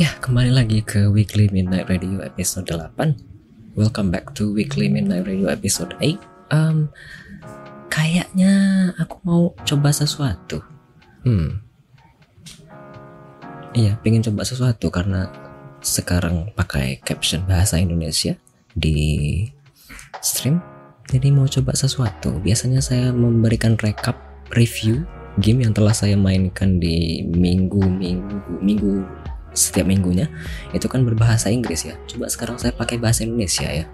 Ya, kembali lagi ke Weekly Midnight Radio episode 8 Welcome back to Weekly Midnight Radio episode 8 um, Kayaknya aku mau coba sesuatu. Hmm. Iya, pengen coba sesuatu karena sekarang pakai caption bahasa Indonesia di stream. Jadi mau coba sesuatu. Biasanya saya memberikan recap review game yang telah saya mainkan di minggu-minggu minggu setiap minggunya itu kan berbahasa Inggris ya. Coba sekarang saya pakai bahasa Indonesia ya.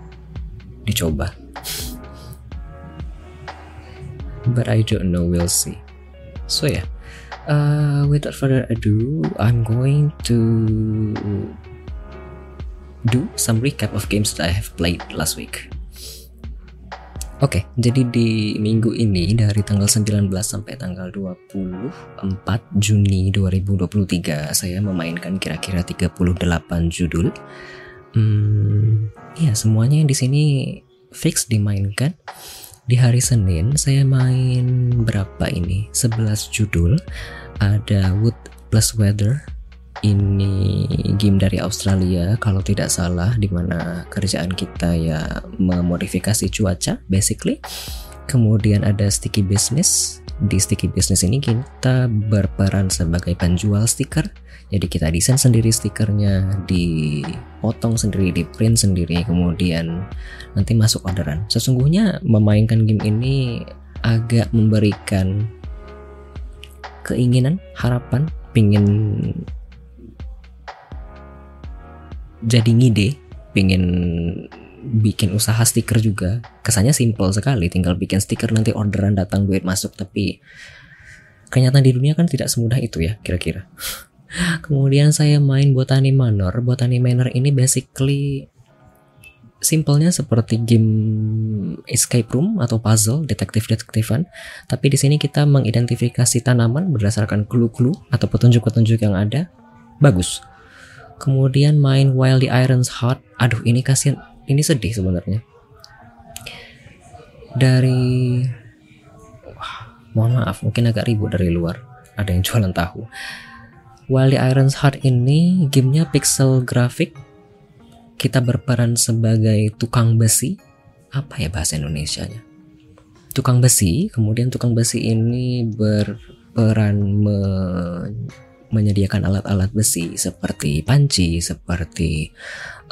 Dicoba. But I don't know, we'll see. So yeah, uh, without further ado, I'm going to do some recap of games that I have played last week. Oke, jadi di minggu ini dari tanggal 19 sampai tanggal 24 Juni 2023 saya memainkan kira-kira 38 judul. Hmm, ya semuanya yang di sini fix dimainkan. Di hari Senin saya main berapa ini? 11 judul. Ada Wood plus Weather, ini game dari Australia kalau tidak salah di mana kerjaan kita ya memodifikasi cuaca basically. Kemudian ada sticky business. Di sticky business ini kita berperan sebagai penjual stiker. Jadi kita desain sendiri stikernya dipotong sendiri di print sendiri kemudian nanti masuk orderan. Sesungguhnya memainkan game ini agak memberikan keinginan harapan pingin jadi ngide pengen bikin usaha stiker juga. Kesannya simple sekali tinggal bikin stiker nanti orderan datang duit masuk. Tapi kenyataan di dunia kan tidak semudah itu ya kira-kira. Kemudian saya main Botany Manor. Botany Manor ini basically simpelnya seperti game escape room atau puzzle detektif-detektifan. Tapi di sini kita mengidentifikasi tanaman berdasarkan clue-clue atau petunjuk-petunjuk yang ada. Bagus kemudian main While the Iron's Hot. Aduh ini kasihan. Ini sedih sebenarnya. Dari wah, mohon maaf mungkin agak ribut dari luar. Ada yang jualan tahu. While the Iron's Hot ini gamenya pixel grafik kita berperan sebagai tukang besi. Apa ya bahasa Indonesia-nya? Tukang besi kemudian tukang besi ini berperan me menyediakan alat-alat besi seperti panci, seperti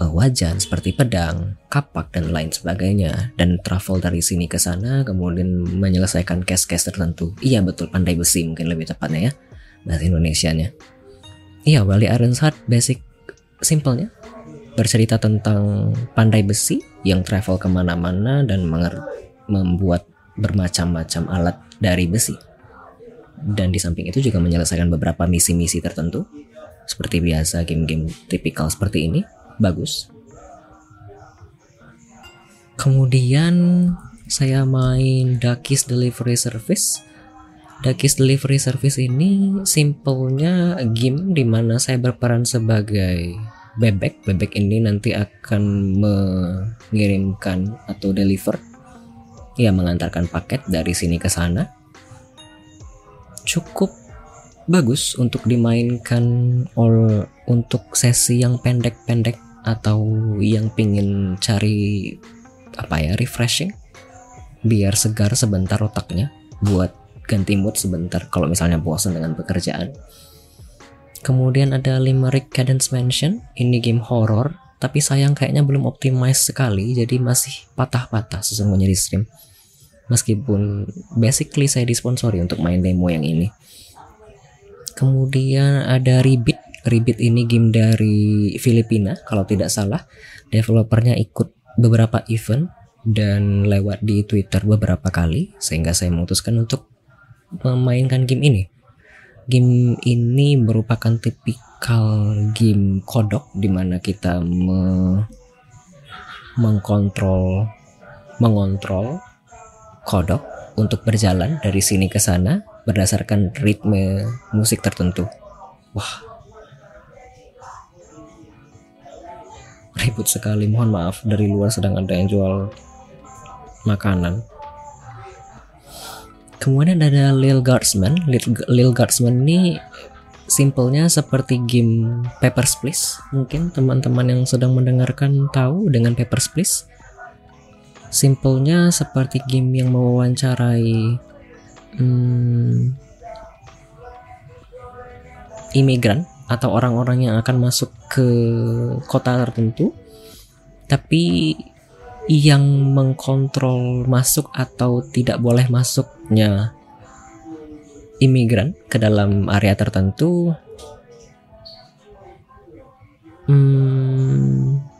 uh, wajan, seperti pedang, kapak dan lain sebagainya dan travel dari sini ke sana kemudian menyelesaikan case-case tertentu. Iya betul pandai besi mungkin lebih tepatnya ya bahasa Indonesianya. Iya, Wali Iron's Heart basic simpelnya bercerita tentang pandai besi yang travel ke mana-mana dan membuat bermacam-macam alat dari besi dan di samping itu juga menyelesaikan beberapa misi-misi tertentu. Seperti biasa game-game tipikal seperti ini. Bagus. Kemudian saya main Dakis Delivery Service. Dakis Delivery Service ini simpelnya game di mana saya berperan sebagai bebek. Bebek ini nanti akan mengirimkan atau deliver ya mengantarkan paket dari sini ke sana cukup bagus untuk dimainkan or untuk sesi yang pendek-pendek atau yang pingin cari apa ya refreshing? Biar segar sebentar otaknya buat ganti mood sebentar kalau misalnya bosan dengan pekerjaan. Kemudian ada Limerick Cadence Mansion ini game horror tapi sayang kayaknya belum optimize sekali jadi masih patah-patah sesungguhnya di stream meskipun basically saya disponsori untuk main demo yang ini. Kemudian ada Ribit. Ribit ini game dari Filipina kalau tidak salah. Developernya ikut beberapa event dan lewat di Twitter beberapa kali sehingga saya memutuskan untuk memainkan game ini. Game ini merupakan tipikal game kodok di mana kita me mengkontrol mengontrol kodok untuk berjalan dari sini ke sana berdasarkan ritme musik tertentu. Wah. Ribut sekali, mohon maaf dari luar sedang ada yang jual makanan. Kemudian ada Lil Guardsman. Lil, Lil Guardsman ini simpelnya seperti game Papers, Please. Mungkin teman-teman yang sedang mendengarkan tahu dengan Papers, Please. Simpelnya seperti game yang mewawancarai hmm, imigran atau orang-orang yang akan masuk ke kota tertentu, tapi yang mengkontrol masuk atau tidak boleh masuknya imigran ke dalam area tertentu hmm,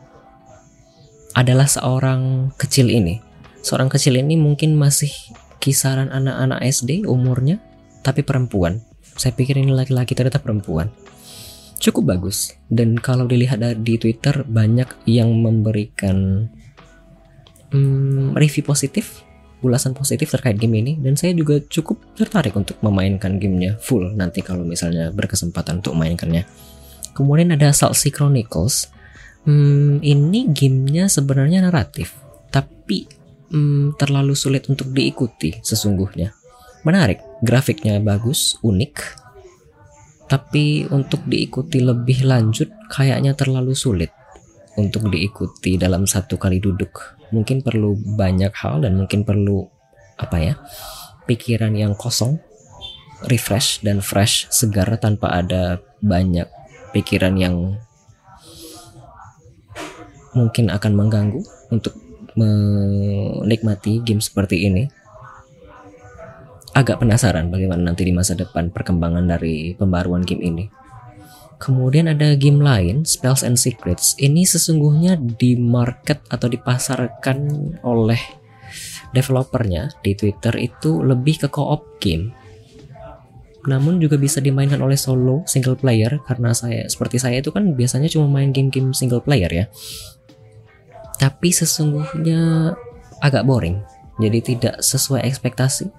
adalah seorang kecil ini. Seorang kecil ini mungkin masih kisaran anak-anak SD umurnya, tapi perempuan. Saya pikir ini laki-laki ternyata perempuan. Cukup bagus. Dan kalau dilihat di Twitter banyak yang memberikan hmm, review positif ulasan positif terkait game ini dan saya juga cukup tertarik untuk memainkan gamenya full nanti kalau misalnya berkesempatan untuk memainkannya. Kemudian ada Salty Chronicles. Hmm, ini gamenya sebenarnya naratif, tapi hmm, terlalu sulit untuk diikuti sesungguhnya. Menarik, grafiknya bagus, unik, tapi untuk diikuti lebih lanjut kayaknya terlalu sulit untuk diikuti dalam satu kali duduk mungkin perlu banyak hal dan mungkin perlu apa ya pikiran yang kosong refresh dan fresh segar tanpa ada banyak pikiran yang mungkin akan mengganggu untuk menikmati game seperti ini agak penasaran bagaimana nanti di masa depan perkembangan dari pembaruan game ini Kemudian ada game lain, Spells and Secrets. Ini sesungguhnya di market atau dipasarkan oleh developernya di Twitter itu lebih ke co-op game. Namun juga bisa dimainkan oleh solo single player karena saya seperti saya itu kan biasanya cuma main game-game single player ya. Tapi sesungguhnya agak boring. Jadi tidak sesuai ekspektasi.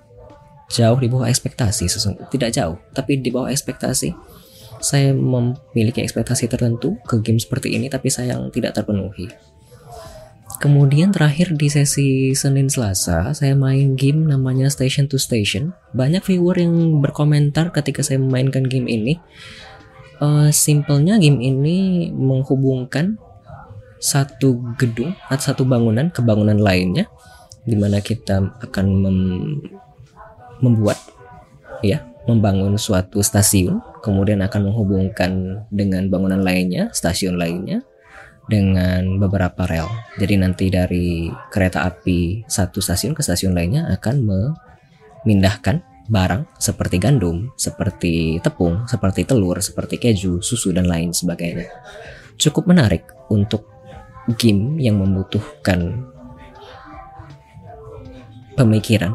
Jauh di bawah ekspektasi sesungguhnya. Tidak jauh, tapi di bawah ekspektasi saya memiliki ekspektasi tertentu ke game seperti ini tapi sayang tidak terpenuhi. Kemudian terakhir di sesi Senin Selasa saya main game namanya Station to Station. Banyak viewer yang berkomentar ketika saya memainkan game ini. Uh, simpelnya game ini menghubungkan satu gedung atau satu bangunan ke bangunan lainnya, di mana kita akan mem membuat ya membangun suatu stasiun, kemudian akan menghubungkan dengan bangunan lainnya, stasiun lainnya, dengan beberapa rel. Jadi nanti dari kereta api satu stasiun ke stasiun lainnya akan memindahkan barang seperti gandum, seperti tepung, seperti telur, seperti keju, susu dan lain sebagainya. Cukup menarik untuk game yang membutuhkan pemikiran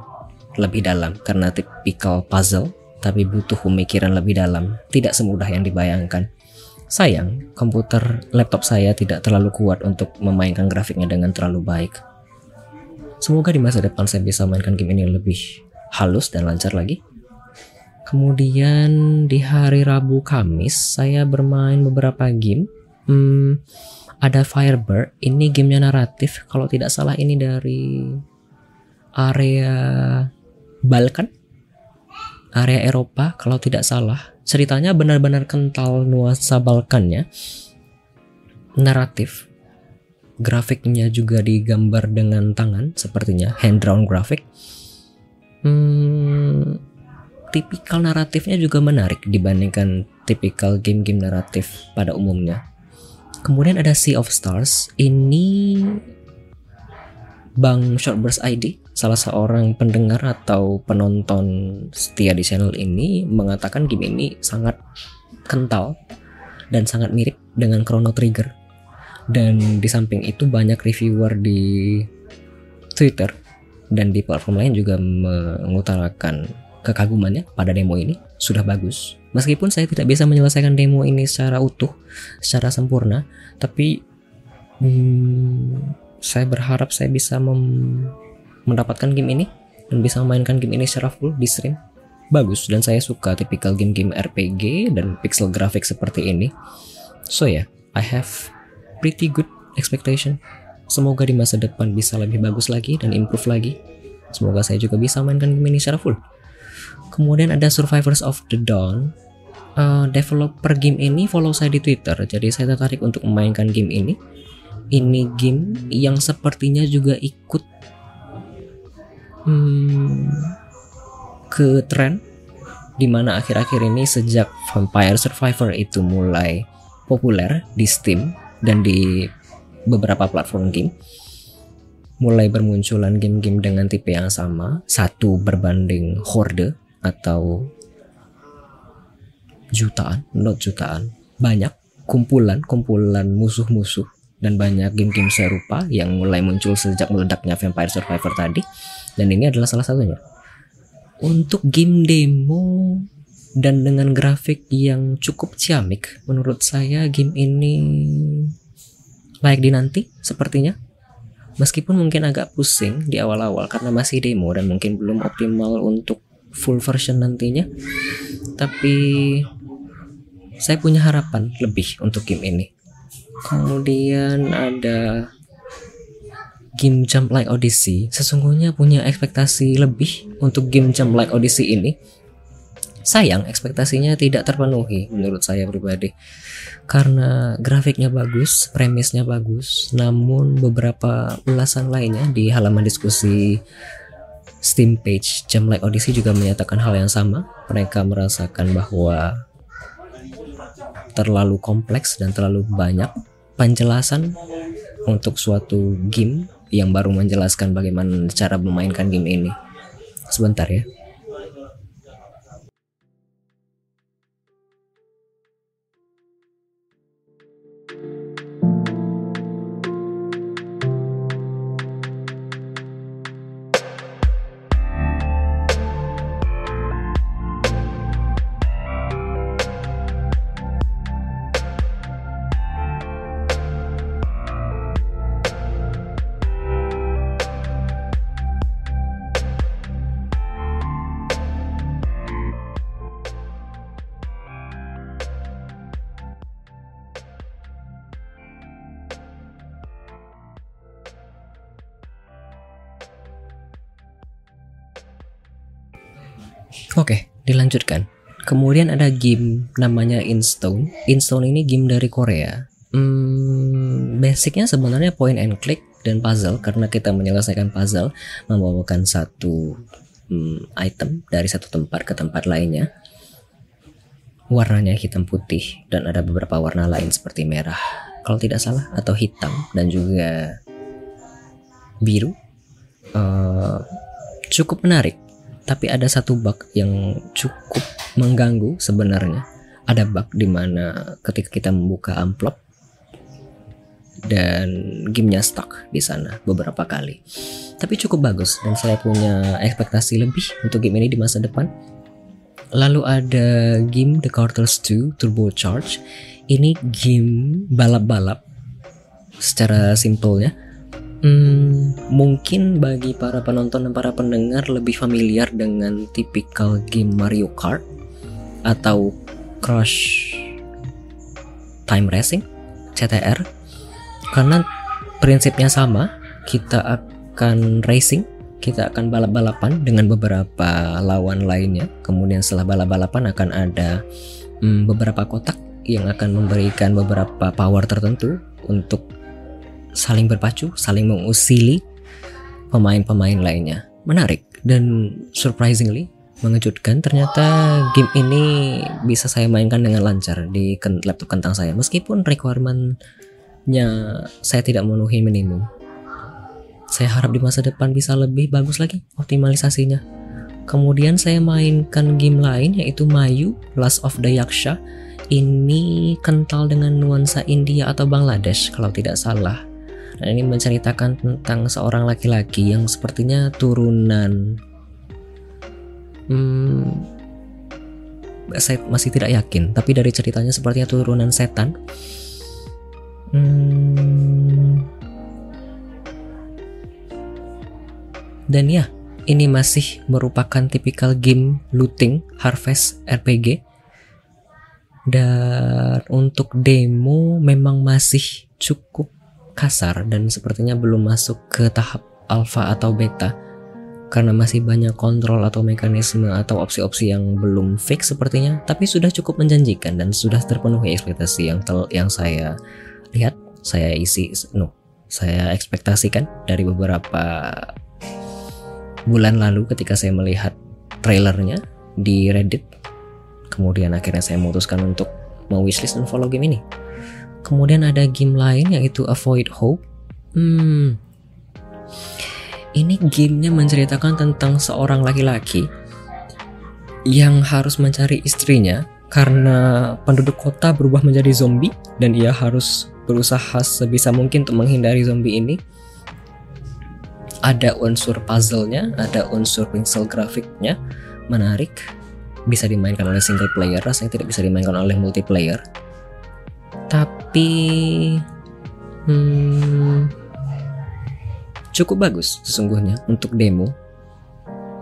lebih dalam karena tipikal puzzle tapi butuh pemikiran lebih dalam, tidak semudah yang dibayangkan. Sayang, komputer laptop saya tidak terlalu kuat untuk memainkan grafiknya dengan terlalu baik. Semoga di masa depan saya bisa mainkan game ini lebih halus dan lancar lagi. Kemudian di hari Rabu Kamis saya bermain beberapa game. Hmm, ada Firebird, ini gamenya naratif. Kalau tidak salah ini dari area Balkan area Eropa kalau tidak salah. Ceritanya benar-benar kental nuansa Balkannya. Naratif. Grafiknya juga digambar dengan tangan sepertinya, hand drawn graphic. Hmm, tipikal naratifnya juga menarik dibandingkan tipikal game-game naratif pada umumnya. Kemudian ada Sea of Stars. Ini Bang Shortburst ID salah seorang pendengar atau penonton setia di channel ini mengatakan game ini sangat kental dan sangat mirip dengan Chrono Trigger. Dan di samping itu banyak reviewer di Twitter dan di platform lain juga mengutarakan kekagumannya pada demo ini sudah bagus. Meskipun saya tidak bisa menyelesaikan demo ini secara utuh, secara sempurna, tapi hmm, saya berharap saya bisa mendapatkan game ini dan bisa memainkan game ini secara full di stream bagus dan saya suka tipikal game-game RPG dan pixel graphic seperti ini. So ya, yeah, I have pretty good expectation. Semoga di masa depan bisa lebih bagus lagi dan improve lagi. Semoga saya juga bisa mainkan game ini secara full. Kemudian ada Survivors of the Dawn. uh, developer game ini follow saya di Twitter, jadi saya tertarik untuk memainkan game ini. Ini game yang sepertinya juga ikut hmm, ke tren di mana akhir-akhir ini sejak Vampire Survivor itu mulai populer di Steam dan di beberapa platform game mulai bermunculan game-game dengan tipe yang sama satu berbanding horde atau jutaan, not jutaan, banyak kumpulan-kumpulan musuh-musuh dan banyak game-game serupa yang mulai muncul sejak meledaknya Vampire Survivor tadi dan ini adalah salah satunya. Untuk game demo dan dengan grafik yang cukup ciamik, menurut saya game ini layak dinanti sepertinya. Meskipun mungkin agak pusing di awal-awal karena masih demo dan mungkin belum optimal untuk full version nantinya. Tapi saya punya harapan lebih untuk game ini. Kemudian ada game Jump Like Odyssey. Sesungguhnya punya ekspektasi lebih untuk game Jump Like Odyssey ini. Sayang ekspektasinya tidak terpenuhi menurut saya pribadi. Karena grafiknya bagus, premisnya bagus, namun beberapa ulasan lainnya di halaman diskusi Steam page Jump Like Odyssey juga menyatakan hal yang sama. Mereka merasakan bahwa terlalu kompleks dan terlalu banyak penjelasan untuk suatu game yang baru menjelaskan bagaimana cara memainkan game ini. Sebentar ya. Dilanjutkan. Kemudian ada game namanya Instone. Instone ini game dari Korea. Hmm, basicnya sebenarnya point and click dan puzzle karena kita menyelesaikan puzzle membawakan satu hmm, item dari satu tempat ke tempat lainnya. Warnanya hitam putih dan ada beberapa warna lain seperti merah, kalau tidak salah, atau hitam dan juga biru. Uh, cukup menarik tapi ada satu bug yang cukup mengganggu sebenarnya. Ada bug di mana ketika kita membuka amplop dan gamenya stuck di sana beberapa kali. Tapi cukup bagus dan saya punya ekspektasi lebih untuk game ini di masa depan. Lalu ada game The Carters 2 Turbo Charge. Ini game balap-balap secara simpelnya Hmm, mungkin bagi para penonton dan para pendengar lebih familiar dengan tipikal game Mario Kart atau Crash Time Racing CTR karena prinsipnya sama kita akan racing kita akan balap-balapan dengan beberapa lawan lainnya. Kemudian setelah balap-balapan akan ada hmm, beberapa kotak yang akan memberikan beberapa power tertentu untuk saling berpacu, saling mengusili pemain-pemain lainnya. Menarik dan surprisingly mengejutkan ternyata game ini bisa saya mainkan dengan lancar di laptop kentang saya meskipun requirementnya saya tidak memenuhi minimum. Saya harap di masa depan bisa lebih bagus lagi optimalisasinya. Kemudian saya mainkan game lain yaitu Mayu Last of the Yaksha. Ini kental dengan nuansa India atau Bangladesh kalau tidak salah Nah, ini menceritakan tentang seorang laki-laki yang sepertinya turunan hmm, saya masih tidak yakin, tapi dari ceritanya sepertinya turunan setan. Hmm, dan ya, ini masih merupakan tipikal game looting harvest RPG. Dan untuk demo memang masih cukup kasar dan sepertinya belum masuk ke tahap alpha atau beta. karena masih banyak kontrol atau mekanisme atau opsi-opsi yang belum fix sepertinya, tapi sudah cukup menjanjikan dan sudah terpenuhi ekspektasi yang tel yang saya lihat, saya isi, no, saya ekspektasikan dari beberapa bulan lalu ketika saya melihat trailernya di Reddit. Kemudian akhirnya saya memutuskan untuk mau wishlist dan follow game ini. Kemudian ada game lain yaitu Avoid Hope. Hmm, ini gamenya menceritakan tentang seorang laki-laki yang harus mencari istrinya karena penduduk kota berubah menjadi zombie dan ia harus berusaha sebisa mungkin untuk menghindari zombie ini. Ada unsur puzzle-nya, ada unsur pixel grafiknya, menarik. Bisa dimainkan oleh single player, rasanya tidak bisa dimainkan oleh multiplayer. Tapi hmm, cukup bagus sesungguhnya untuk demo.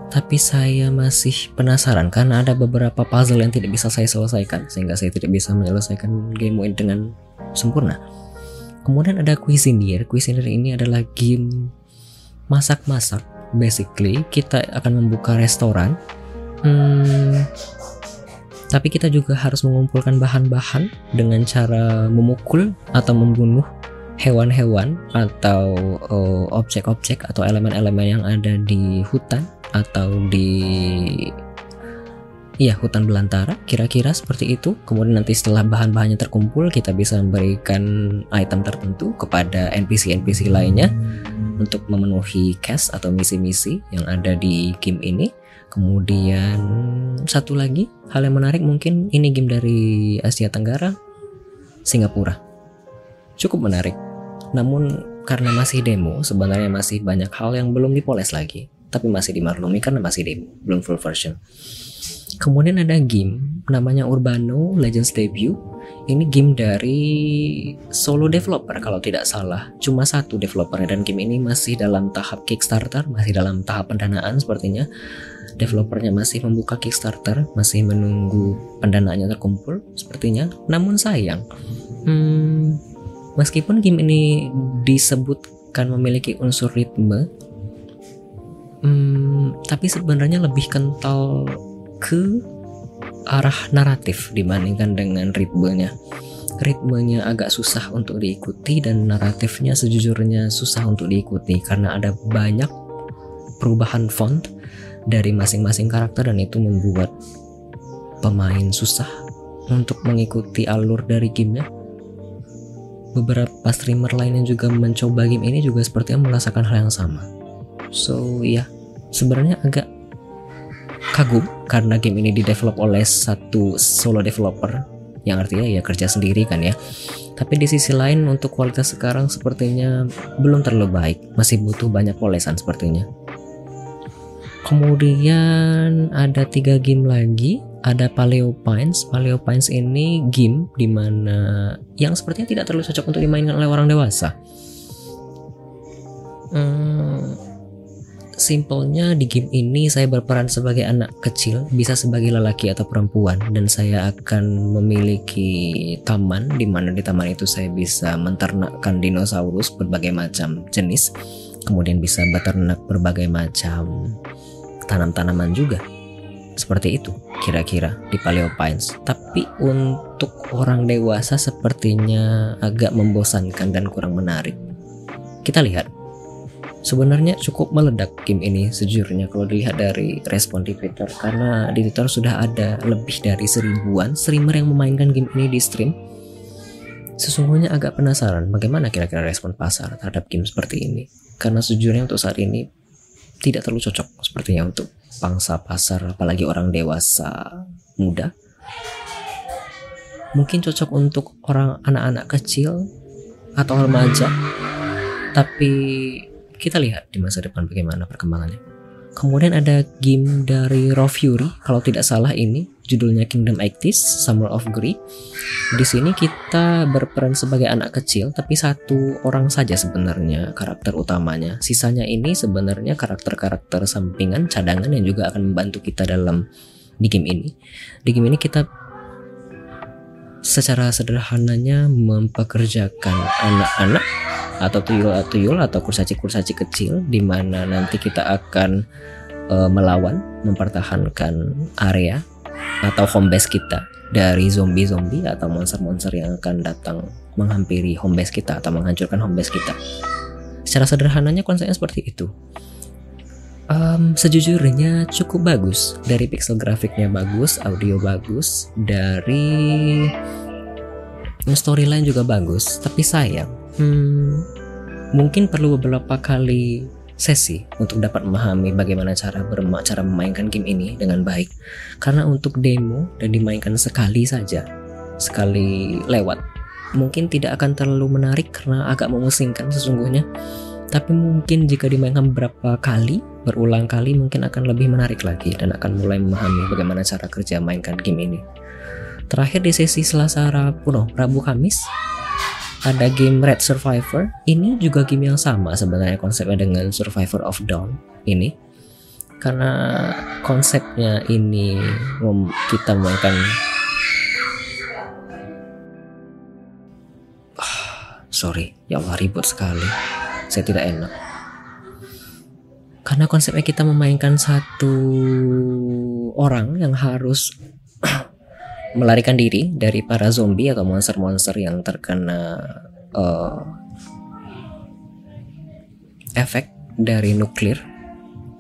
Tapi saya masih penasaran karena ada beberapa puzzle yang tidak bisa saya selesaikan sehingga saya tidak bisa menyelesaikan game ini dengan sempurna. Kemudian ada Cuisinier. Cuisinier ini adalah game masak-masak. Basically kita akan membuka restoran. Hmm, tapi kita juga harus mengumpulkan bahan-bahan dengan cara memukul atau membunuh hewan-hewan atau uh, objek-objek atau elemen-elemen yang ada di hutan atau di Iya, hutan belantara, kira-kira seperti itu. Kemudian nanti setelah bahan-bahannya terkumpul, kita bisa memberikan item tertentu kepada NPC-NPC lainnya untuk memenuhi quest atau misi-misi yang ada di game ini. Kemudian satu lagi, hal yang menarik mungkin ini game dari Asia Tenggara, Singapura. Cukup menarik namun karena masih demo, sebenarnya masih banyak hal yang belum dipoles lagi. Tapi masih dimaklumi karena masih demo, belum full version. Kemudian ada game namanya Urbano Legends Debut. Ini game dari solo developer kalau tidak salah. Cuma satu developer dan game ini masih dalam tahap Kickstarter, masih dalam tahap pendanaan sepertinya. Developernya masih membuka Kickstarter, masih menunggu pendanaannya terkumpul sepertinya. Namun sayang, hmm, Meskipun game ini disebutkan memiliki unsur ritme, hmm, tapi sebenarnya lebih kental ke arah naratif dibandingkan dengan ritmenya. Ritmenya agak susah untuk diikuti dan naratifnya sejujurnya susah untuk diikuti karena ada banyak perubahan font dari masing-masing karakter dan itu membuat pemain susah untuk mengikuti alur dari gamenya beberapa streamer lain yang juga mencoba game ini juga sepertinya merasakan hal yang sama. So ya, yeah, sebenarnya agak kagum karena game ini didevelop oleh satu solo developer yang artinya ya kerja sendiri kan ya. Tapi di sisi lain untuk kualitas sekarang sepertinya belum terlalu baik, masih butuh banyak polesan sepertinya. Kemudian ada tiga game lagi ada Paleo Pines. Paleo Pines ini game di mana yang sepertinya tidak terlalu cocok untuk dimainkan oleh orang dewasa. Hmm, simpelnya di game ini saya berperan sebagai anak kecil, bisa sebagai lelaki atau perempuan, dan saya akan memiliki taman di mana di taman itu saya bisa menternakkan dinosaurus berbagai macam jenis, kemudian bisa beternak berbagai macam tanam-tanaman juga seperti itu kira-kira di Paleo Pines. Tapi untuk orang dewasa sepertinya agak membosankan dan kurang menarik. Kita lihat. Sebenarnya cukup meledak game ini sejujurnya kalau dilihat dari respon di Twitter karena di Twitter sudah ada lebih dari seribuan streamer yang memainkan game ini di stream. Sesungguhnya agak penasaran bagaimana kira-kira respon pasar terhadap game seperti ini. Karena sejujurnya untuk saat ini tidak terlalu cocok sepertinya untuk pangsa pasar apalagi orang dewasa muda. Mungkin cocok untuk orang anak-anak kecil atau remaja. Tapi kita lihat di masa depan bagaimana perkembangannya kemudian ada game dari Raw Fury kalau tidak salah ini judulnya Kingdom Actis Summer of Greed. Di sini kita berperan sebagai anak kecil, tapi satu orang saja sebenarnya karakter utamanya. Sisanya ini sebenarnya karakter-karakter sampingan, cadangan yang juga akan membantu kita dalam di game ini. Di game ini kita secara sederhananya mempekerjakan anak-anak atau tuyul-tuyul atau kursaci-kursaci kecil di mana nanti kita akan uh, melawan, mempertahankan area atau home base kita dari zombie-zombie atau monster-monster yang akan datang menghampiri home base kita atau menghancurkan home base kita. Secara sederhananya konsepnya seperti itu. Um, sejujurnya cukup bagus dari pixel grafiknya bagus, audio bagus, dari storyline juga bagus, tapi sayang, hmm, mungkin perlu beberapa kali sesi untuk dapat memahami bagaimana cara berma cara memainkan game ini dengan baik. Karena untuk demo dan dimainkan sekali saja, sekali lewat, mungkin tidak akan terlalu menarik karena agak memusingkan sesungguhnya. Tapi mungkin jika dimainkan beberapa kali, berulang kali mungkin akan lebih menarik lagi dan akan mulai memahami bagaimana cara kerja mainkan game ini. Terakhir di sesi Selasa Rabu, no, Rabu Kamis, ada game Red Survivor. Ini juga game yang sama sebenarnya konsepnya dengan Survivor of Dawn ini. Karena konsepnya ini kita memainkan sorry, ya Allah ribut sekali. Saya tidak enak. Karena konsepnya kita memainkan satu orang yang harus melarikan diri dari para zombie atau monster-monster yang terkena uh, efek dari nuklir.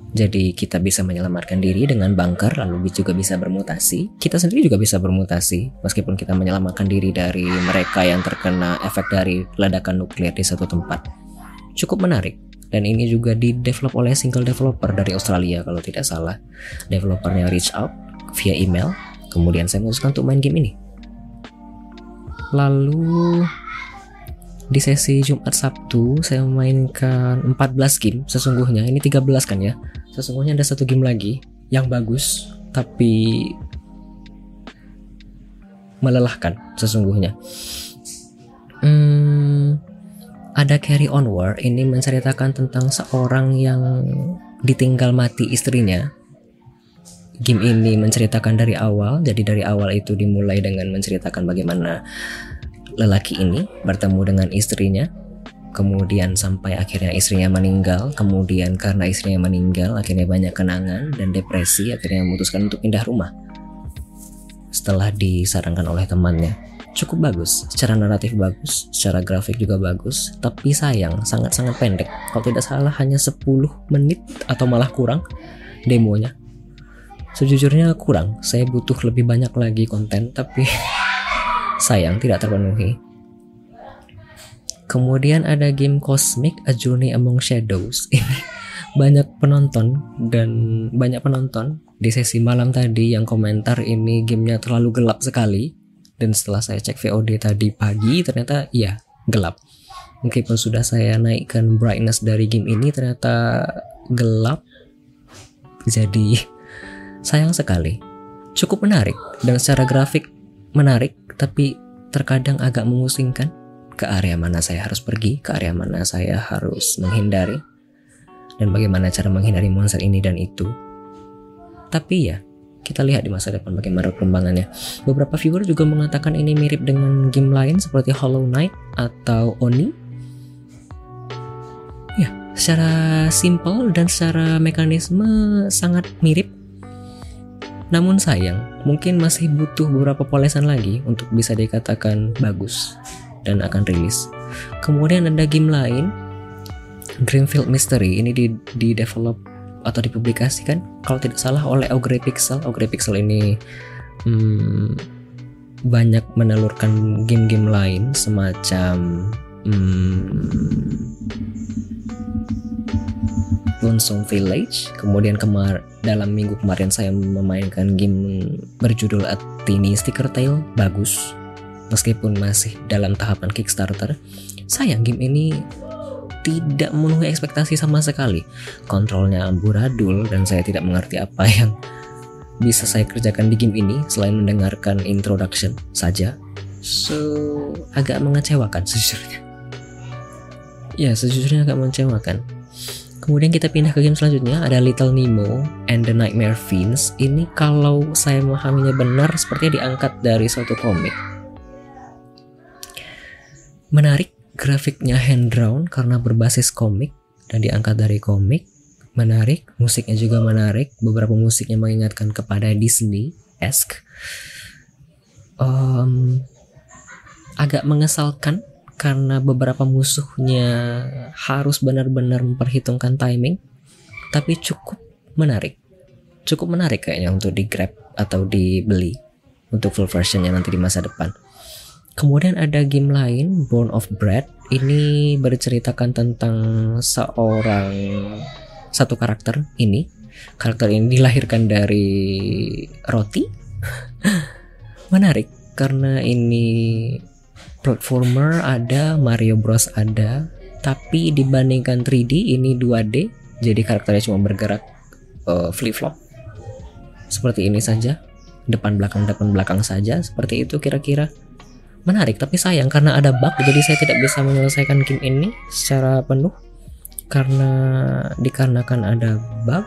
Jadi kita bisa menyelamatkan diri dengan bunker lalu juga bisa bermutasi. Kita sendiri juga bisa bermutasi meskipun kita menyelamatkan diri dari mereka yang terkena efek dari ledakan nuklir di satu tempat. Cukup menarik dan ini juga di develop oleh single developer dari Australia kalau tidak salah. Developernya reach out via email Kemudian saya memutuskan untuk main game ini. Lalu di sesi Jumat Sabtu saya memainkan 14 game sesungguhnya. Ini 13 kan ya. Sesungguhnya ada satu game lagi yang bagus tapi melelahkan sesungguhnya. Hmm, ada Carry On War ini menceritakan tentang seorang yang ditinggal mati istrinya game ini menceritakan dari awal. Jadi dari awal itu dimulai dengan menceritakan bagaimana lelaki ini bertemu dengan istrinya, kemudian sampai akhirnya istrinya meninggal, kemudian karena istrinya meninggal akhirnya banyak kenangan dan depresi, akhirnya memutuskan untuk pindah rumah. Setelah disarankan oleh temannya, cukup bagus, secara naratif bagus, secara grafik juga bagus, tapi sayang sangat-sangat pendek. Kalau tidak salah hanya 10 menit atau malah kurang demonya Sejujurnya kurang, saya butuh lebih banyak lagi konten, tapi sayang tidak terpenuhi. Kemudian ada game Cosmic A Journey Among Shadows. Ini banyak penonton dan banyak penonton di sesi malam tadi yang komentar ini gamenya terlalu gelap sekali. Dan setelah saya cek VOD tadi pagi ternyata iya gelap. Meskipun sudah saya naikkan brightness dari game ini ternyata gelap. Jadi Sayang sekali. Cukup menarik dan secara grafik menarik tapi terkadang agak memusingkan ke area mana saya harus pergi, ke area mana saya harus menghindari dan bagaimana cara menghindari monster ini dan itu. Tapi ya, kita lihat di masa depan bagaimana perkembangannya. Beberapa viewer juga mengatakan ini mirip dengan game lain seperti Hollow Knight atau Oni. Ya, secara simple dan secara mekanisme sangat mirip namun sayang, mungkin masih butuh beberapa polesan lagi untuk bisa dikatakan bagus dan akan rilis. Kemudian ada game lain, Greenfield Mystery, ini di, di develop atau dipublikasikan kalau tidak salah oleh Ogre Pixel. Ogre Pixel ini hmm, banyak menelurkan game-game lain semacam hmm, Lonesome Village. Kemudian kemar dalam minggu kemarin saya memainkan game berjudul A Tiny Sticker Tale, bagus. Meskipun masih dalam tahapan Kickstarter, sayang game ini tidak memenuhi ekspektasi sama sekali. Kontrolnya amburadul dan saya tidak mengerti apa yang bisa saya kerjakan di game ini selain mendengarkan introduction saja. So, agak mengecewakan sejujurnya. Ya, sejujurnya agak mengecewakan Kemudian kita pindah ke game selanjutnya ada Little Nemo and the Nightmare Fiends. Ini kalau saya memahaminya benar sepertinya diangkat dari suatu komik. Menarik, grafiknya hand drawn karena berbasis komik dan diangkat dari komik. menarik, musiknya juga menarik. Beberapa musiknya mengingatkan kepada Disney esque. Um, agak mengesalkan karena beberapa musuhnya harus benar-benar memperhitungkan timing, tapi cukup menarik. Cukup menarik kayaknya untuk di grab atau dibeli untuk full versionnya nanti di masa depan. Kemudian ada game lain, Born of Bread. Ini berceritakan tentang seorang satu karakter ini karakter ini dilahirkan dari roti menarik karena ini platformer ada Mario Bros ada tapi dibandingkan 3D ini 2D jadi karakternya cuma bergerak uh, flip flop seperti ini saja depan belakang depan belakang saja seperti itu kira-kira. Menarik tapi sayang karena ada bug jadi saya tidak bisa menyelesaikan game ini secara penuh. Karena dikarenakan ada bug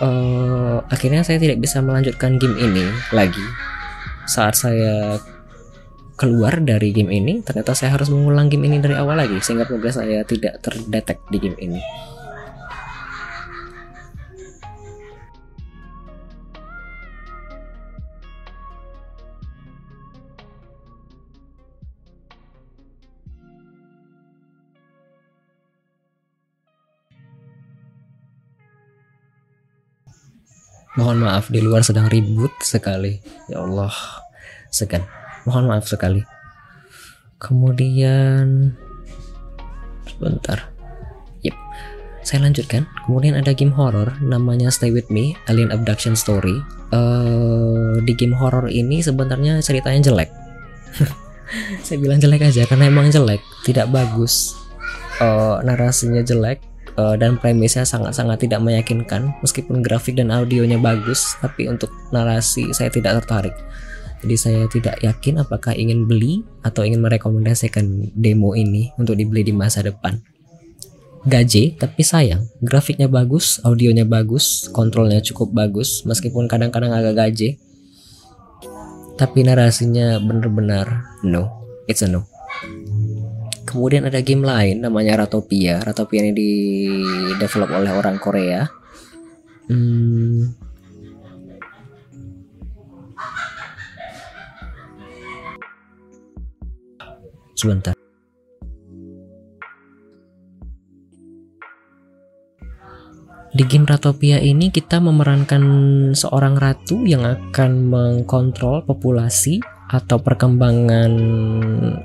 uh, akhirnya saya tidak bisa melanjutkan game ini lagi. Saat saya keluar dari game ini ternyata saya harus mengulang game ini dari awal lagi sehingga progres saya tidak terdetek di game ini Mohon maaf di luar sedang ribut sekali. Ya Allah, segan. Mohon maaf sekali. Kemudian sebentar. Yep. Saya lanjutkan. Kemudian ada game horror namanya Stay With Me, Alien Abduction Story. Uh, di game horror ini sebenarnya ceritanya jelek. Saya bilang jelek aja karena emang jelek, tidak bagus. Uh, narasinya jelek, uh, dan premisnya sangat-sangat tidak meyakinkan meskipun grafik dan audionya bagus tapi untuk narasi saya tidak tertarik jadi saya tidak yakin apakah ingin beli atau ingin merekomendasikan demo ini untuk dibeli di masa depan gaje tapi sayang grafiknya bagus audionya bagus kontrolnya cukup bagus meskipun kadang-kadang agak gaje tapi narasinya benar-benar no it's a no Kemudian ada game lain namanya Ratopia. Ratopia ini di develop oleh orang Korea. Hmm. Sebentar. Di game Ratopia ini kita memerankan seorang ratu yang akan mengkontrol populasi atau perkembangan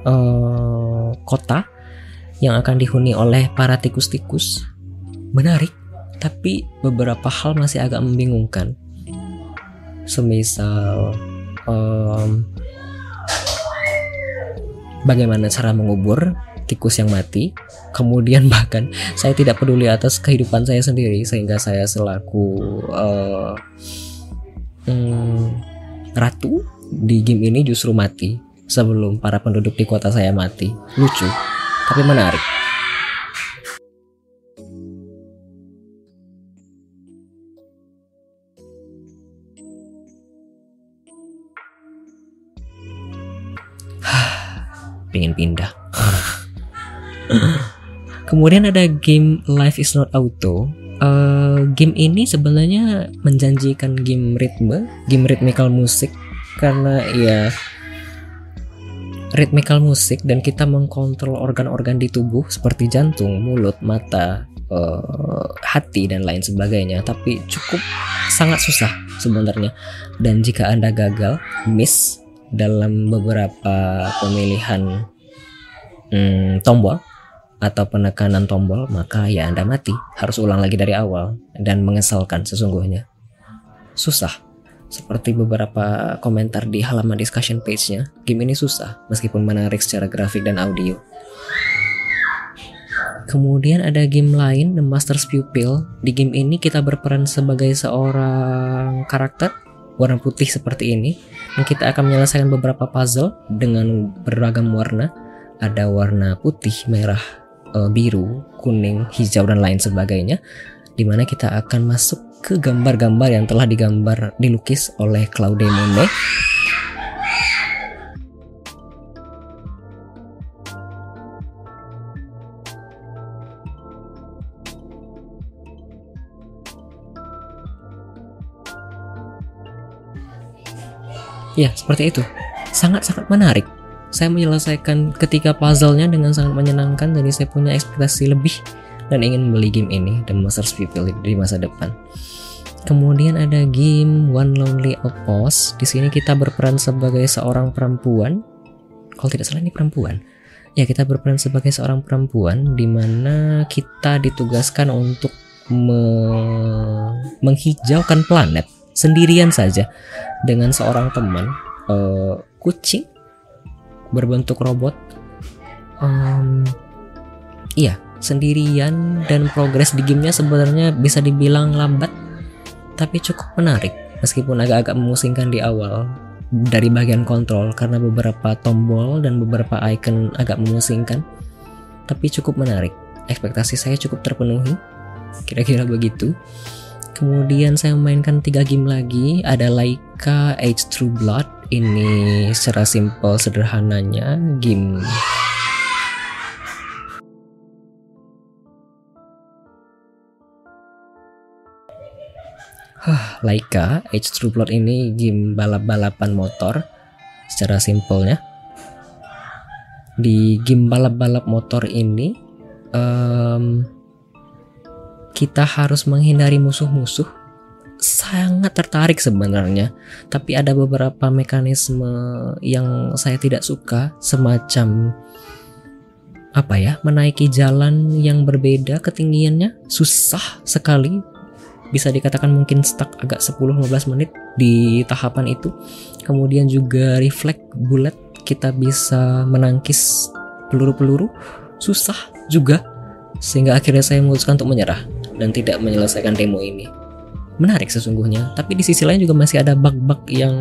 uh, kota yang akan dihuni oleh para tikus-tikus. Menarik, tapi beberapa hal masih agak membingungkan. Semisal um, bagaimana cara mengubur tikus yang mati. Kemudian bahkan saya tidak peduli atas kehidupan saya sendiri sehingga saya selaku uh, um, ratu di game ini justru mati sebelum para penduduk di kota saya mati. Lucu, tapi menarik. Pengen pindah. Kemudian ada game Life is Not Auto. Uh, game ini sebenarnya menjanjikan game ritme, game rhythmical musik karena ya ritmikal musik dan kita mengkontrol organ-organ di tubuh seperti jantung, mulut, mata, uh, hati dan lain sebagainya tapi cukup sangat susah sebenarnya dan jika Anda gagal miss dalam beberapa pemilihan hmm, tombol atau penekanan tombol maka ya Anda mati harus ulang lagi dari awal dan mengesalkan sesungguhnya susah seperti beberapa komentar di halaman discussion page-nya, game ini susah meskipun menarik secara grafik dan audio. Kemudian ada game lain, The Master's Pupil. Di game ini kita berperan sebagai seorang karakter warna putih seperti ini dan kita akan menyelesaikan beberapa puzzle dengan beragam warna. Ada warna putih, merah, eh, biru, kuning, hijau dan lain sebagainya. Di mana kita akan masuk ke gambar-gambar yang telah digambar dilukis oleh Claude Monet Ya, seperti itu. Sangat-sangat menarik. Saya menyelesaikan ketika puzzle-nya dengan sangat menyenangkan, jadi saya punya ekspektasi lebih dan ingin membeli game ini dan Master's People di masa depan. Kemudian ada game One Lonely Outpost. Di sini kita berperan sebagai seorang perempuan. Kalau tidak salah ini perempuan. Ya, kita berperan sebagai seorang perempuan di mana kita ditugaskan untuk me menghijaukan planet sendirian saja dengan seorang teman uh, kucing berbentuk robot. Um, iya, sendirian dan progres di gamenya sebenarnya bisa dibilang lambat, tapi cukup menarik meskipun agak-agak memusingkan di awal dari bagian kontrol karena beberapa tombol dan beberapa icon agak memusingkan, tapi cukup menarik. Ekspektasi saya cukup terpenuhi, kira-kira begitu. Kemudian saya memainkan tiga game lagi, ada Laika Age True Blood. Ini secara simple sederhananya game Hah, Laika Age True Blood ini game balap-balapan motor secara simpelnya. Di game balap-balap motor ini um, kita harus menghindari musuh-musuh sangat tertarik sebenarnya. Tapi ada beberapa mekanisme yang saya tidak suka semacam apa ya menaiki jalan yang berbeda ketinggiannya. Susah sekali bisa dikatakan mungkin stuck agak 10-15 menit di tahapan itu. Kemudian juga reflect bullet kita bisa menangkis peluru-peluru susah juga. Sehingga akhirnya saya memutuskan untuk menyerah dan tidak menyelesaikan demo ini. Menarik sesungguhnya, tapi di sisi lain juga masih ada bug-bug yang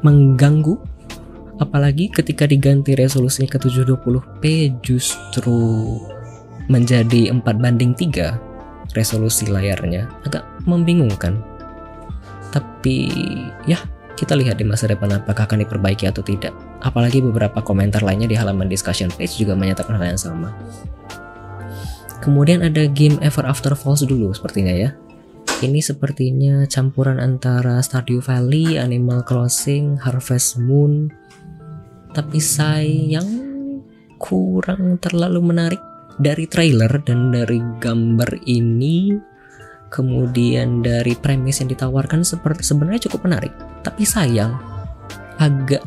mengganggu. Apalagi ketika diganti resolusi ke 720p justru menjadi 4 banding 3 resolusi layarnya. Agak membingungkan. Tapi ya kita lihat di masa depan apakah akan diperbaiki atau tidak. Apalagi beberapa komentar lainnya di halaman discussion page juga menyatakan hal yang sama Kemudian ada game Ever After Falls dulu sepertinya ya. Ini sepertinya campuran antara Stardew Valley, Animal Crossing, Harvest Moon. Tapi sayang kurang terlalu menarik dari trailer dan dari gambar ini kemudian dari premis yang ditawarkan seperti sebenarnya cukup menarik tapi sayang agak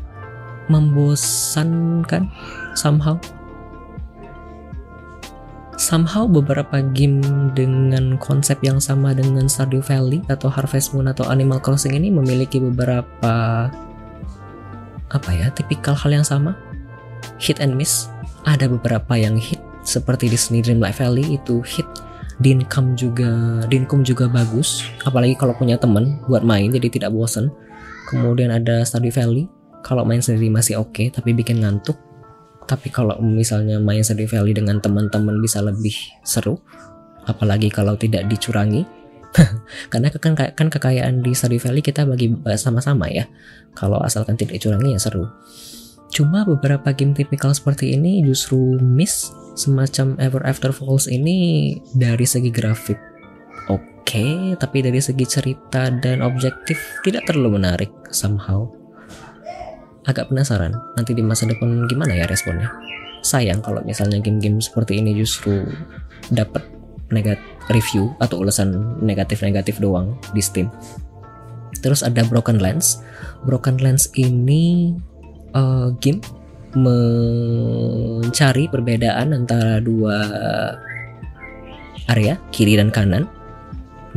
membosankan somehow somehow beberapa game dengan konsep yang sama dengan Stardew Valley atau Harvest Moon atau Animal Crossing ini memiliki beberapa apa ya tipikal hal yang sama. Hit and miss. Ada beberapa yang hit seperti Disney Dreamlight Valley itu hit. Dincome juga Dincome juga bagus. Apalagi kalau punya temen buat main jadi tidak bosan kemudian ada Stardew Valley. Kalau main sendiri masih oke okay, tapi bikin ngantuk tapi kalau misalnya main Stardew Valley dengan teman-teman bisa lebih seru apalagi kalau tidak dicurangi. Karena kan kan kekayaan di Stardew Valley kita bagi sama-sama ya. Kalau asalkan tidak dicurangi ya seru. Cuma beberapa game tipikal seperti ini justru miss semacam Ever After Falls ini dari segi grafik. Oke okay, tapi dari segi cerita dan objektif tidak terlalu menarik somehow agak penasaran nanti di masa depan gimana ya responnya. Sayang kalau misalnya game-game seperti ini justru dapat negatif review atau ulasan negatif-negatif doang di Steam. Terus ada Broken Lens. Broken Lens ini uh, game mencari perbedaan antara dua area kiri dan kanan.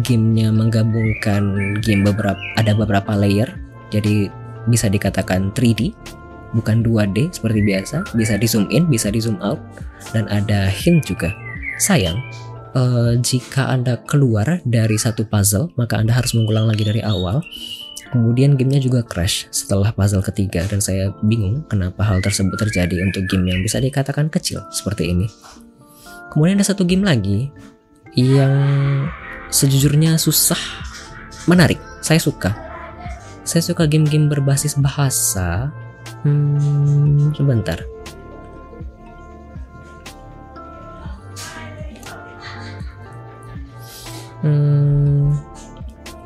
Gamenya menggabungkan game beberapa ada beberapa layer. Jadi bisa dikatakan 3D bukan 2D seperti biasa. Bisa di zoom in bisa di zoom out. Dan ada hint juga. Sayang uh, jika anda keluar dari satu puzzle maka anda harus mengulang lagi dari awal. Kemudian gamenya juga crash setelah puzzle ketiga. Dan saya bingung kenapa hal tersebut terjadi untuk game yang bisa dikatakan kecil seperti ini. Kemudian ada satu game lagi yang sejujurnya susah menarik. Saya suka saya suka game-game berbasis bahasa. Hmm, sebentar. Hmm,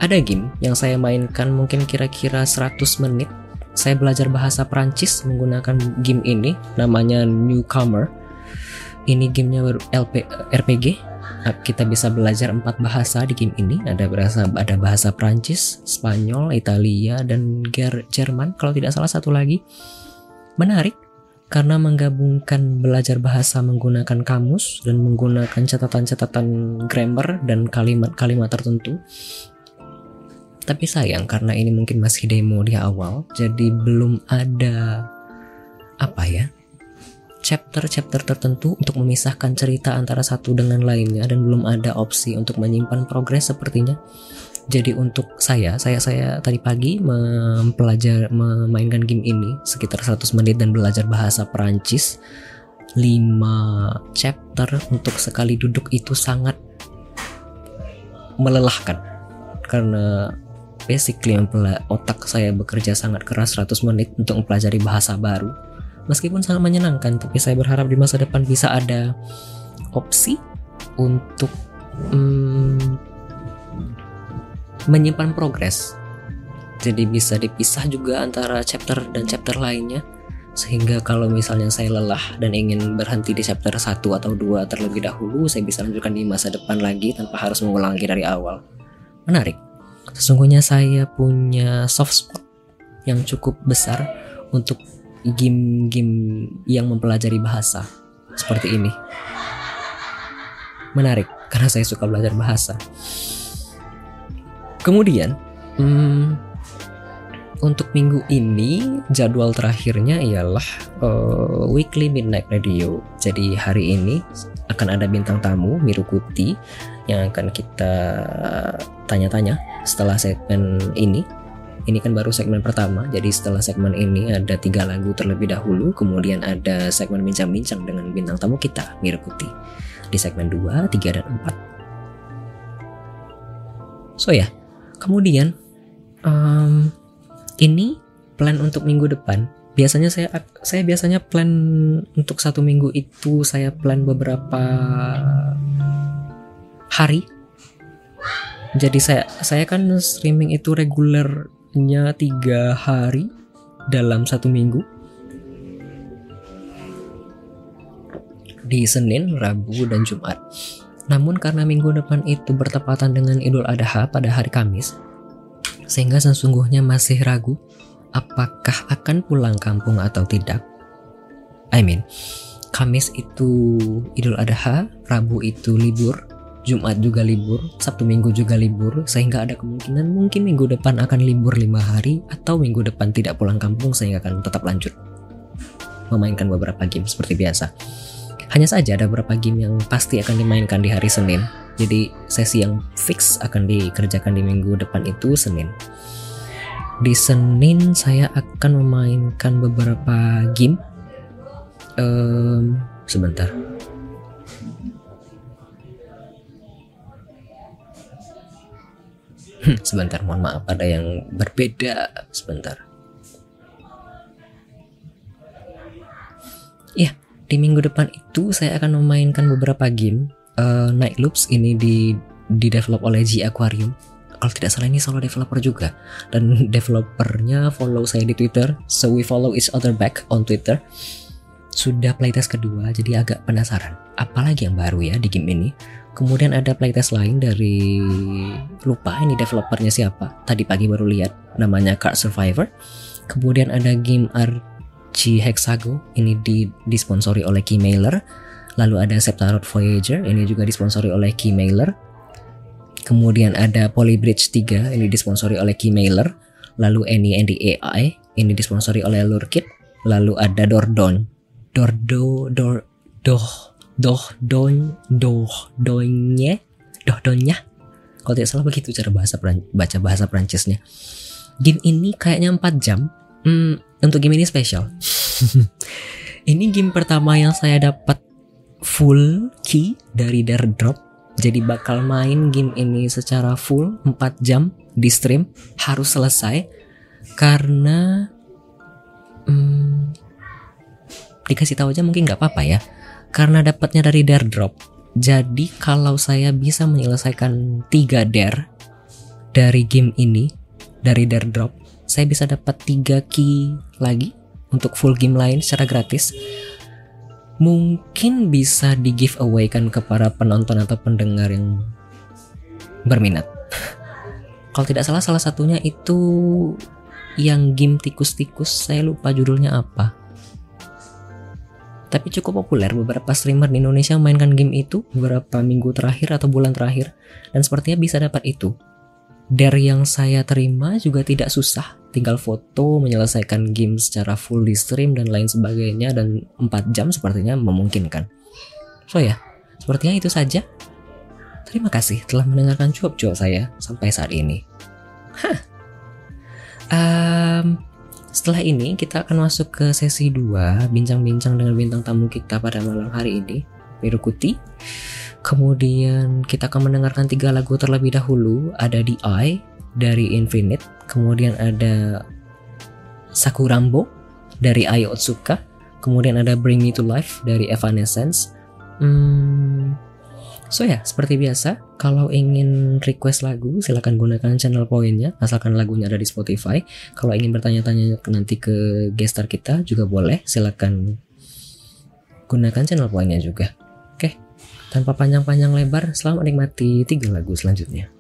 ada game yang saya mainkan mungkin kira-kira 100 menit saya belajar bahasa Prancis menggunakan game ini namanya Newcomer ini gamenya RPG kita bisa belajar empat bahasa di game ini ada bahasa ada bahasa Prancis Spanyol Italia dan Jerman kalau tidak salah satu lagi menarik karena menggabungkan belajar bahasa menggunakan kamus dan menggunakan catatan-catatan grammar dan kalimat-kalimat tertentu. Tapi sayang karena ini mungkin masih demo di awal, jadi belum ada apa ya? Chapter-chapter tertentu untuk memisahkan cerita antara satu dengan lainnya dan belum ada opsi untuk menyimpan progres sepertinya. Jadi untuk saya, saya saya tadi pagi mempelajari memainkan game ini sekitar 100 menit dan belajar bahasa Perancis. 5 chapter untuk sekali duduk itu sangat melelahkan. Karena basically otak saya bekerja sangat keras 100 menit untuk mempelajari bahasa baru meskipun sangat menyenangkan tapi saya berharap di masa depan bisa ada opsi untuk hmm, menyimpan progres. Jadi bisa dipisah juga antara chapter dan chapter lainnya sehingga kalau misalnya saya lelah dan ingin berhenti di chapter 1 atau 2 terlebih dahulu, saya bisa lanjutkan di masa depan lagi tanpa harus mengulangi dari awal. Menarik. Sesungguhnya saya punya soft spot yang cukup besar untuk game-game yang mempelajari bahasa seperti ini. Menarik karena saya suka belajar bahasa. Kemudian, hmm, untuk minggu ini jadwal terakhirnya ialah uh, weekly midnight radio. Jadi hari ini akan ada bintang tamu Mirukuti yang akan kita tanya-tanya setelah segmen ini. Ini kan baru segmen pertama, jadi setelah segmen ini ada tiga lagu terlebih dahulu, kemudian ada segmen bincang-bincang dengan bintang tamu kita, Mirukuti. Di segmen 2, 3, dan 4. So ya, Kemudian um, ini plan untuk minggu depan. Biasanya saya saya biasanya plan untuk satu minggu itu saya plan beberapa hari. Jadi saya saya kan streaming itu regulernya tiga hari dalam satu minggu. Di Senin, Rabu, dan Jumat. Namun karena minggu depan itu bertepatan dengan Idul Adha pada hari Kamis, sehingga sesungguhnya masih ragu apakah akan pulang kampung atau tidak. I mean, Kamis itu Idul Adha, Rabu itu libur, Jumat juga libur, Sabtu Minggu juga libur, sehingga ada kemungkinan mungkin minggu depan akan libur lima hari atau minggu depan tidak pulang kampung sehingga akan tetap lanjut memainkan beberapa game seperti biasa. Hanya saja ada beberapa game yang pasti akan dimainkan di hari Senin. Jadi sesi yang fix akan dikerjakan di minggu depan itu Senin. Di Senin saya akan memainkan beberapa game. Um, sebentar. Sebentar, mohon maaf ada yang berbeda. Sebentar. Iya, di minggu depan itu saya akan memainkan beberapa game. Uh, Night Loops ini di di develop oleh G Aquarium. Kalau tidak salah ini solo developer juga. Dan developernya follow saya di Twitter. So we follow each other back on Twitter. Sudah playtest kedua jadi agak penasaran. Apalagi yang baru ya di game ini kemudian ada playtest lain dari lupa ini developernya siapa. Tadi pagi baru lihat namanya Card Survivor. Kemudian ada game G Hexago ini di, disponsori oleh Keymailer. Lalu ada Septarot Voyager ini juga disponsori oleh Keymailer. Kemudian ada Polybridge 3 ini disponsori oleh Keymailer. Lalu Any and AI ini disponsori oleh Lurkit. Lalu ada Dordon. Dordo Dor Doh Doh Don Doh Donye Doh Donnya kalau tidak salah begitu cara bahasa baca bahasa Prancisnya game ini kayaknya 4 jam. Hmm, untuk game ini spesial. ini game pertama yang saya dapat full key dari Dare Drop. Jadi bakal main game ini secara full 4 jam di stream. Harus selesai. Karena hmm, dikasih tahu aja mungkin nggak apa-apa ya karena dapatnya dari Dare Drop. Jadi kalau saya bisa menyelesaikan 3 dare dari game ini dari Dare Drop saya bisa dapat 3 key lagi untuk full game lain secara gratis. Mungkin bisa di giveaway kan kepada penonton atau pendengar yang berminat. Kalau tidak salah salah satunya itu yang game tikus-tikus saya lupa judulnya apa tapi cukup populer beberapa streamer di Indonesia mainkan game itu beberapa minggu terakhir atau bulan terakhir dan sepertinya bisa dapat itu. Dari yang saya terima juga tidak susah, tinggal foto, menyelesaikan game secara full di stream dan lain sebagainya dan 4 jam sepertinya memungkinkan. So ya, sepertinya itu saja. Terima kasih telah mendengarkan cuap-cuap saya sampai saat ini. Hah. Um, setelah ini kita akan masuk ke sesi 2 Bincang-bincang dengan bintang tamu kita pada malam hari ini Kuti. Kemudian kita akan mendengarkan tiga lagu terlebih dahulu Ada The Eye dari Infinite Kemudian ada Sakurambo dari Ayo Otsuka Kemudian ada Bring Me To Life dari Evanescence hmm, So ya, seperti biasa, kalau ingin request lagu, silahkan gunakan channel poinnya, asalkan lagunya ada di Spotify. Kalau ingin bertanya-tanya nanti ke gestar kita juga boleh, silahkan gunakan channel poinnya juga. Oke, tanpa panjang-panjang lebar, selamat menikmati tiga lagu selanjutnya.